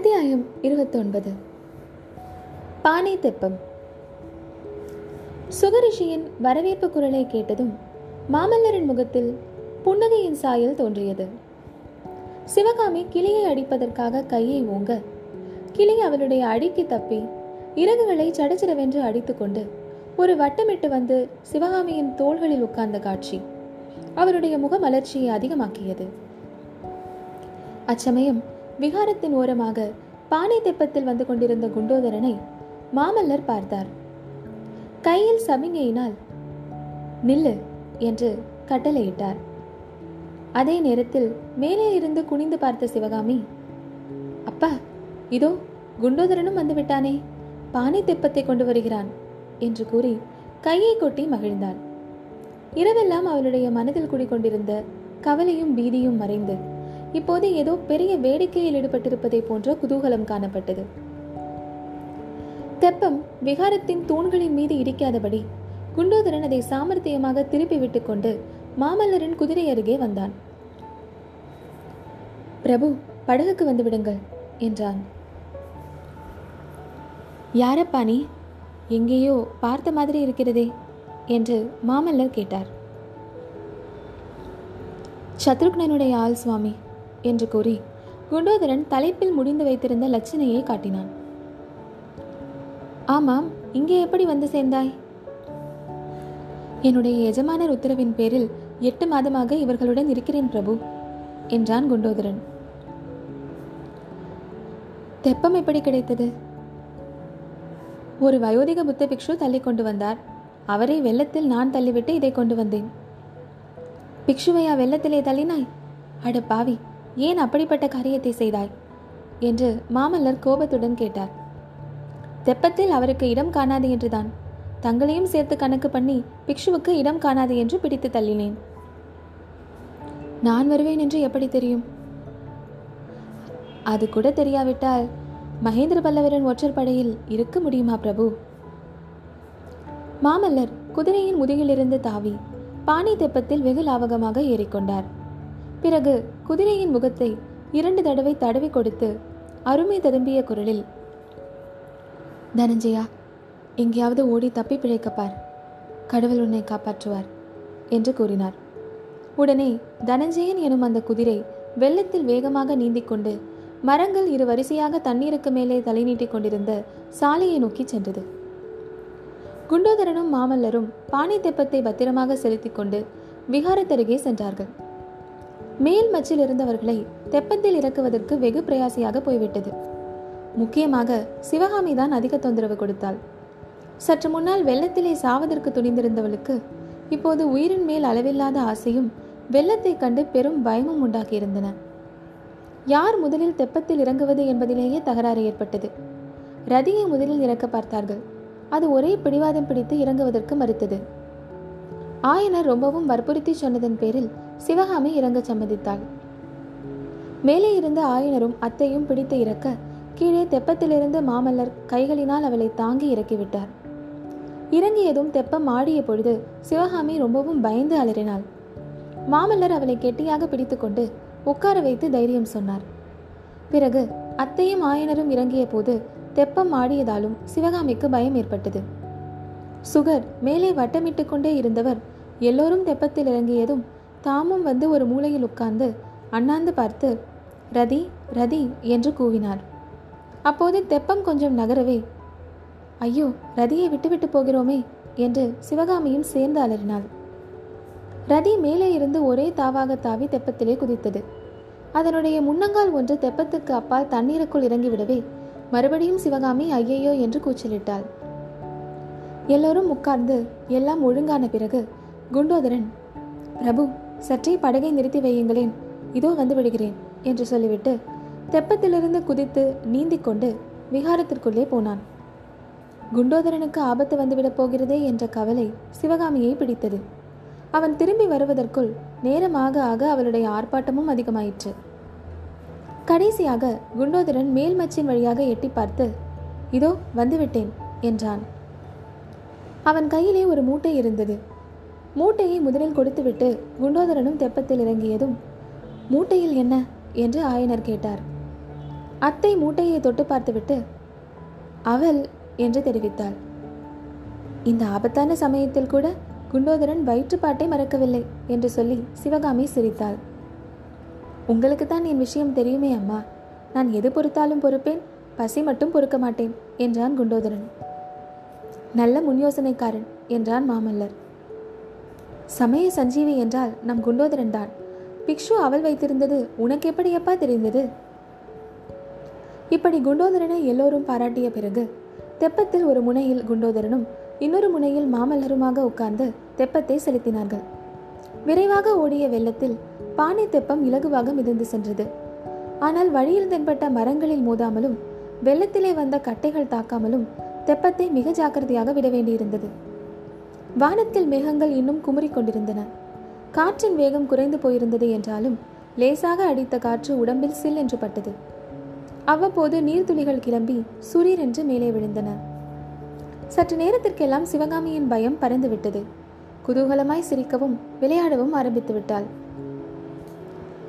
அத்தியாயம் இருபத்தொன்பது. பானை தெப்பம். சுகரிஷியின் வரவேற்பு குரலை கேட்டதும் மாமல்லரின் முகத்தில் புன்னகையின் சாயல் தோன்றியது. சிவகாமி கிளியை அடிப்பதற்காக கையை ஓங்க கிளி அவளுடைய அடிக்கு தப்பி இறகுகளை சடச்சிடவென்று அடித்துக்கொண்டு ஒரு வட்டமிட்டு வந்து சிவகாமியின் தோள்களில் உட்கார்ந்த காட்சி அவருடைய முக மலர்ச்சியை அதிகமாக்கியது. அச்சமயம் விகாரத்தின் ஓரமாக பானை தெப்பத்தில் வந்து கொண்டிருந்த குண்டோதரனை மாமல்லர் பார்த்தார். கையில் சமிங்கையினால் நில்லு என்று கட்டளையிட்டார். அதே நேரத்தில் மேலே இருந்து குனிந்து பார்த்த சிவகாமி அப்பா இதோ குண்டோதரனும் வந்து விட்டானே பானை தெப்பத்தை கொண்டு வருகிறான் என்று கூறி கையை கொட்டி மகிழ்ந்தாள். இரவெல்லாம் அவளுடைய மனதில் குடிக்கொண்டிருந்த கவலையும் பீதியும் மறைந்து இப்போது ஏதோ பெரிய வேடிக்கையில் ஈடுபட்டிருப்பதை போன்ற குதூகலம் காணப்பட்டது. தெப்பம் விகாரத்தின் தூண்களின் மீது இடிக்காதபடி குண்டோதரன் அதை சாமர்த்தியமாக திருப்பி விட்டுக்கொண்டு மாமல்லரின் குதிரை அருகே வந்தான். பிரபு படகுக்கு வந்து விடுங்கள் என்றான். யாரப்பா நீ? எங்கேயோ பார்த்த மாதிரி இருக்கிறதே என்று மாமல்லர் கேட்டார். சத்ருக்னனுடைய ஆள் சுவாமி. என்று கூறி குண்டோதரன் தலைப்பில் முடிந்து வைத்திருந்த லட்சணையை காட்டினான். ஆமாம் இங்கே எப்படி வந்து சேர்ந்தாய்? என்னுடைய எஜமானர் உத்தரவின் பேரில் எட்டு மாதமாக இவர்களுடன் இருக்கிறேன் பிரபு என்றான் குண்டோதரன். தெப்பம் எப்படி கிடைத்தது? ஒரு வயோதிக புத்த பிக்ஷு தள்ளி கொண்டு வந்தார். அவரை வெள்ளத்தில் நான் தள்ளிவிட்டு இதை கொண்டு வந்தேன். பிக்ஷுவையா வெள்ளத்திலே தள்ளினாய்? அட பாவி ஏன் அப்படிப்பட்ட காரியத்தை செய்தாய்? என்று மாமல்லர் கோபத்துடன் கேட்டார். தெப்பத்தில் அவருக்கு இடம் காணாது என்றுதான். தங்களையும் சேர்த்து கணக்கு பண்ணி பிக்ஷுவுக்கு இடம் காணாது என்று பிடித்து தள்ளினேன். நான் வருவேன் என்று எப்படி தெரியும்? அது கூட தெரியாவிட்டால் மகேந்திர பல்லவரின் ஒற்றர் படையில் இருக்க முடியுமா பிரபு? மாமல்லர் குதிரையின் முதுகிலிருந்து தாவி பானை தெப்பத்தில் வெகு லாவகமாக ஏறிக்கொண்டார். பிறகு குதிரையின் முகத்தை இரண்டு தடவை தடவி கொடுத்து அருமை ததும்பிய குரலில் தனஞ்சயா எங்கேயாவது ஓடி தப்பி பிழைக்கப்பார் கடவுள் உன்னை காப்பாற்றுவார் என்று கூறினார். உடனே தனஞ்சயன் எனும் அந்த குதிரை வெள்ளத்தில் வேகமாக நீந்திக் கொண்டு மரங்கள் இரு வரிசையாக தண்ணீருக்கு மேலே தலை நீட்டிக் கொண்டிருந்த சாலையை நோக்கி சென்றது. குண்டோதரனும் மாமல்லரும் பானை தெப்பத்தை பத்திரமாக செலுத்திக் கொண்டு விகாரத்தருகே சென்றார்கள். மேல் மச்சில் இருந்தவர்களை தெப்பத்தில் இறக்குவதற்கு வெகு பிரயாசையாக போய்விட்டது. முக்கியமாக சிவகாமி தான் அதிக தொந்தரவு கொடுத்தாள். சற்று முன்னால் வெள்ளத்திலே சாவதற்கு துணிந்திருந்தவளுக்கு இப்போது உயிரின் மேல் அளவில்லாத ஆசையும் வெள்ளத்தை கண்டு பெரும் பயமும் உண்டாகியிருந்தன. யார் முதலில் தெப்பத்தில் இறங்குவது என்பதிலேயே தகராறு ஏற்பட்டது. ரதியை முதலில் இறக்க பார்த்தார்கள். அது ஒரே பிடிவாதம் பிடித்து இறங்குவதற்கு மறுத்தது. ஆயனர் ரொம்பவும் வற்புறுத்தி சொன்னதன் பேரில் சிவகாமி இறங்க சம்மதித்தாள். மேலே இருந்த ஆயனரும் அத்தையும் பிடித்து இறக்க கீழே தெப்பத்திலிருந்து மாமல்லர் கைகளினால் அவளை தாங்கி இறக்கிவிட்டார். இறங்கியதும் தெப்பம் ஆடிய பொழுது சிவகாமி ரொம்பவும் பயந்து அலறினாள். மாமல்லர் அவளை கெட்டியாக பிடித்துக்கொண்டு உட்கார வைத்து தைரியம் சொன்னார். பிறகு அத்தையும் ஆயனரும் இறங்கிய போது தெப்பம் ஆடியதாலும் சிவகாமிக்கு பயம் ஏற்பட்டது. சுகர் மேலே வட்டமிட்டு கொண்டே இருந்தவர் எல்லோரும் தெப்பத்தில் இறங்கியதும் தாமும் வந்து ஒரு மூலையில் உட்கார்ந்து அண்ணாந்து பார்த்து ரதி ரதி என்று கூவினார். அப்போது தெப்பம் கொஞ்சம் நகரவே ஐயோ ரதியை விட்டுவிட்டு போகிறோமே என்று சிவகாமியும் சேர்ந்து அலறினாள். ரதி மேலே இருந்து ஒரே தாவாக தாவி தெப்பத்திலே குதித்தது. அதனுடைய முன்னங்கால் ஒன்று தெப்பத்துக்கு அப்பால் தண்ணீருக்குள் இறங்கிவிடவே மறுபடியும் சிவகாமி ஐயையோ என்று கூச்சலிட்டாள். எல்லோரும் உட்கார்ந்து எல்லாம் ஒழுங்கான பிறகு குண்டோதரன் பிரபு சற்றே படகை நிறுத்தி வையுங்களேன் இதோ வந்து விடுகிறேன் என்று சொல்லிவிட்டு தெப்பத்திலிருந்து குதித்து நீந்திக் கொண்டு விகாரத்திற்குள்ளே போனான். குண்டோதரனுக்கு ஆபத்து வந்துவிடப் போகிறதே என்ற கவலை சிவகாமியை பிடித்தது. அவன் திரும்பி வருவதற்குள் நேரமாக ஆக அவளுடைய ஆர்ப்பாட்டமும் அதிகமாயிற்று. கடைசியாக குண்டோதரன் மேல் மச்சின் வழியாக எட்டி பார்த்து இதோ வந்துவிட்டேன் என்றான். அவன் கையிலே ஒரு மூட்டை இருந்தது. மூட்டையை முதலில் கொடுத்துவிட்டு குண்டோதரனும் தெப்பத்தில் இறங்கியதும் மூட்டையில் என்ன? என்று ஆயனர் கேட்டார். அத்தை மூட்டையை தொட்டு பார்த்துவிட்டு அவள் என்று தெரிவித்தாள். இந்த ஆபத்தான சமயத்தில் கூட குண்டோதரன் வயிற்றுப்பாட்டை மறக்கவில்லை என்று சொல்லி சிவகாமி சிரித்தாள். உங்களுக்கு தான் என் விஷயம் தெரியுமே அம்மா. நான் எது பொறுத்தாலும் பொறுப்பேன் பசி மட்டும் பொறுக்க மாட்டேன் என்றான் குண்டோதரன். நல்ல முன் யோசனைக்காரன் என்றான் மாமல்லர். சமய சஞ்சீவி என்றால் நம் குண்டோதரன் தான். பிக்ஷு அவள் வைத்திருந்தது உனக்கு எப்படியப்பா தெரிந்தது? இப்படி குண்டோதரனை எல்லோரும் பாராட்டிய பிறகு தெப்பத்தில் ஒரு முனையில் குண்டோதரனும் இன்னொரு முனையில் மாமல்லருமாக உட்கார்ந்து தெப்பத்தை செலுத்தினார்கள். விரைவாக ஓடிய வெள்ளத்தில் பானை தெப்பம் இலகுவாக மிதந்து சென்றது. ஆனால் வழியில் தென்பட்ட மரங்களில் மோதாமலும் வெள்ளத்திலே வந்த கட்டைகள் தாக்காமலும் தெப்பத்தை மிக ஜாக்கிரதையாக விட வேண்டியிருந்தது. வானத்தில் மேகங்கள் இன்னும் குமுறிக் கொண்டிருந்தன. காற்றின் வேகம் குறைந்து போயிருந்தது என்றாலும் லேசாக அடித்த காற்று உடம்பில் சில் என்று பட்டது. அவ்வப்போது நீர்த்துளிகள் கிளம்பி சுரீர் என்று மேலே விழுந்தன. சற்று நேரத்திற்கெல்லாம் சிவகாமியின் பயம் பறந்துவிட்டது. குதூகலமாய் சிரிக்கவும் விளையாடவும் ஆரம்பித்து விட்டாள்.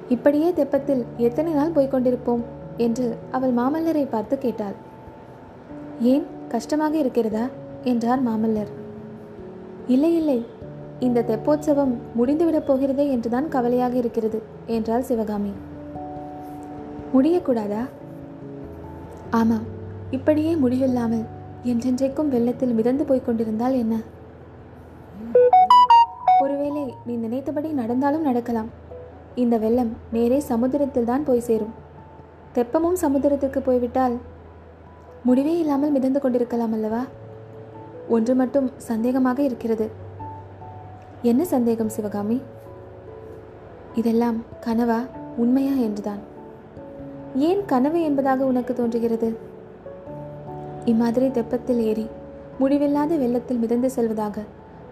இப்படியே தெப்பத்தில் எத்தனை நாள் போய்க் கொண்டிருப்போம்? என்று அவள் மாமல்லரை பார்த்து கேட்டாள். ஏன் கஷ்டமாக இருக்கிறதா? என்றார் மாமல்லர். இல்லை இல்லை. இந்த தெப்போற்சவம் முடிந்துவிடப் போகிறதே என்றுதான் கவலையாக இருக்கிறது என்றாள் சிவகாமி. முடியக்கூடாதா? ஆமாம் இப்படியே முடிவில்லாமல் என்றென்றைக்கும் வெள்ளத்தில் மிதந்து போய்க் கொண்டிருந்தால் என்ன? ஒருவேளை நீ நினைத்தபடி நடந்தாலும் நடக்கலாம். இந்த வெள்ளம் நேரே சமுத்திரத்தில் தான் போய் சேரும். தெப்பமும் சமுத்திரத்துக்கு போய்விட்டால் முடிவே இல்லாமல் மிதந்து கொண்டிருக்கலாம் அல்லவா? ஒன்று மட்டும் சந்தேகமாக இருக்கிறது. என்ன சந்தேகம் சிவகாமி? இதெல்லாம் கனவா உண்மையா என்றுதான். ஏன் கனவு என்பதாக உனக்கு தோன்றுகிறது? இம்மாதிரி தெப்பத்தில் ஏறி முடிவில்லாத வெள்ளத்தில் மிதந்து செல்வதாக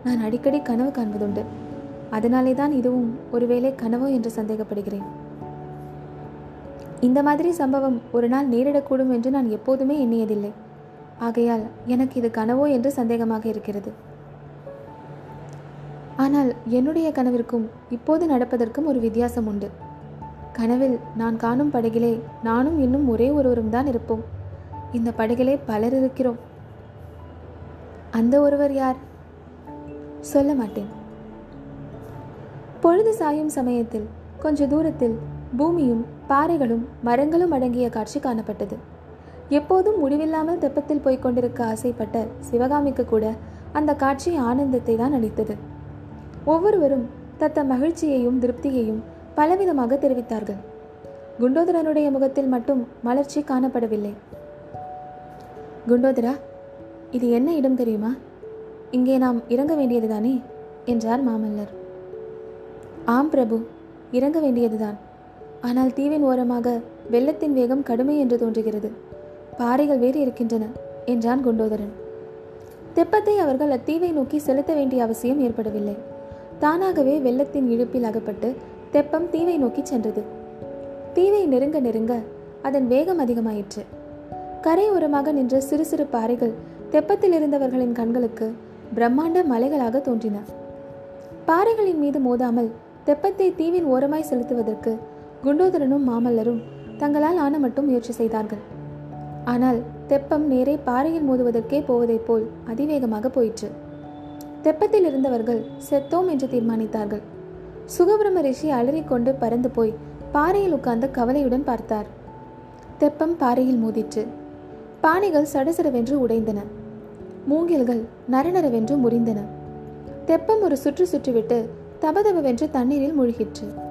நான் அடிக்கடி கனவு காண்பதுண்டு. அதனாலே தான் இதுவும் ஒருவேளை கனவோ என்று சந்தேகப்படுகிறேன். இந்த மாதிரி சம்பவம் ஒரு நாள் நேரிடக்கூடும் என்று நான் எப்போதுமே எண்ணியதில்லை. ஆகையால் எனக்கு இது கனவோ என்று சந்தேகமாக இருக்கிறது. ஆனால் என்னுடைய கனவிற்கும் இப்போது நடப்பதற்கும் ஒரு வித்தியாசம் உண்டு. கனவில் நான் காணும் படகிலே நானும் இன்னும் ஒரே ஒருவரும் தான் இருப்போம். இந்த படகிலே பலர் இருக்கிறோம். அந்த ஒருவர் யார்? சொல்ல மாட்டேன். பொழுது சாயும் சமயத்தில் கொஞ்ச தூரத்தில் பூமியும் பாறைகளும் மரங்களும் அடங்கிய காட்சி காணப்பட்டது. எப்போதும் முடிவில்லாமல் தெப்பத்தில் போய்க் கொண்டிருக்க ஆசைப்பட்ட சிவகாமிக்கு கூட அந்த காட்சி ஆனந்தத்தை தான் அளித்தது. ஒவ்வொருவரும் தத்த மகிழ்ச்சியையும் திருப்தியையும் பலவிதமாக தெரிவித்தார்கள். குண்டோதரனுடைய முகத்தில் மட்டும் மலர்ச்சி காணப்படவில்லை. குண்டோதரா இது என்ன இடம் தெரியுமா? இங்கே நாம் இறங்க வேண்டியதுதானே? என்றார் மாமல்லர். ஆம் பிரபு இறங்க வேண்டியதுதான். ஆனால் தீவின் ஓரமாக வெள்ளத்தின் வேகம் கடுமை என்று தோன்றுகிறது. பாறைகள் வேறு இருக்கின்றன என்றான் குண்டோதரன். தெப்பத்தை அவர்கள் அத்தீவை நோக்கி செலுத்த வேண்டிய அவசியம் ஏற்படவில்லை. தானாகவே வெள்ளத்தின் இழுப்பில் அகப்பட்டு தெப்பம் தீவை நோக்கி சென்றது. தீவை நெருங்க நெருங்க அதன் வேகம் அதிகமாயிற்று. கரையோரமாக நின்ற சிறு சிறு பாறைகள் தெப்பத்தில் இருந்தவர்களின் கண்களுக்கு பிரம்மாண்ட மலைகளாக தோன்றின. பாறைகளின் மீது மோதாமல் தெப்பத்தை தீவின் ஓரமாய் செலுத்துவதற்கு குண்டோதரனும் மாமல்லரும் தங்களால் ஆன மட்டும் முயற்சி செய்தார்கள். ஆனால் தெப்பம் நேரே பாறையில் மோதுவதற்கே போவதைப் போல் அதிவேகமாக போயிற்று. தெப்பத்தில் இருந்தவர்கள் செத்தோம் என்று தீர்மானித்தார்கள். சுகபிரம ரிஷி அலறிக்கொண்டு பறந்து போய் பாறையில் உட்கார்ந்து கவலையுடன் பார்த்தார். தெப்பம் பாறையில் மோதிற்று. பானைகள் சடசடவென்று உடைந்தன. மூங்கில்கள் நரநரவென்று முறிந்தன. தெப்பம் ஒரு சுற்று சுற்றிவிட்டு தபதபவென்று தண்ணீரில் மூழ்கிற்று.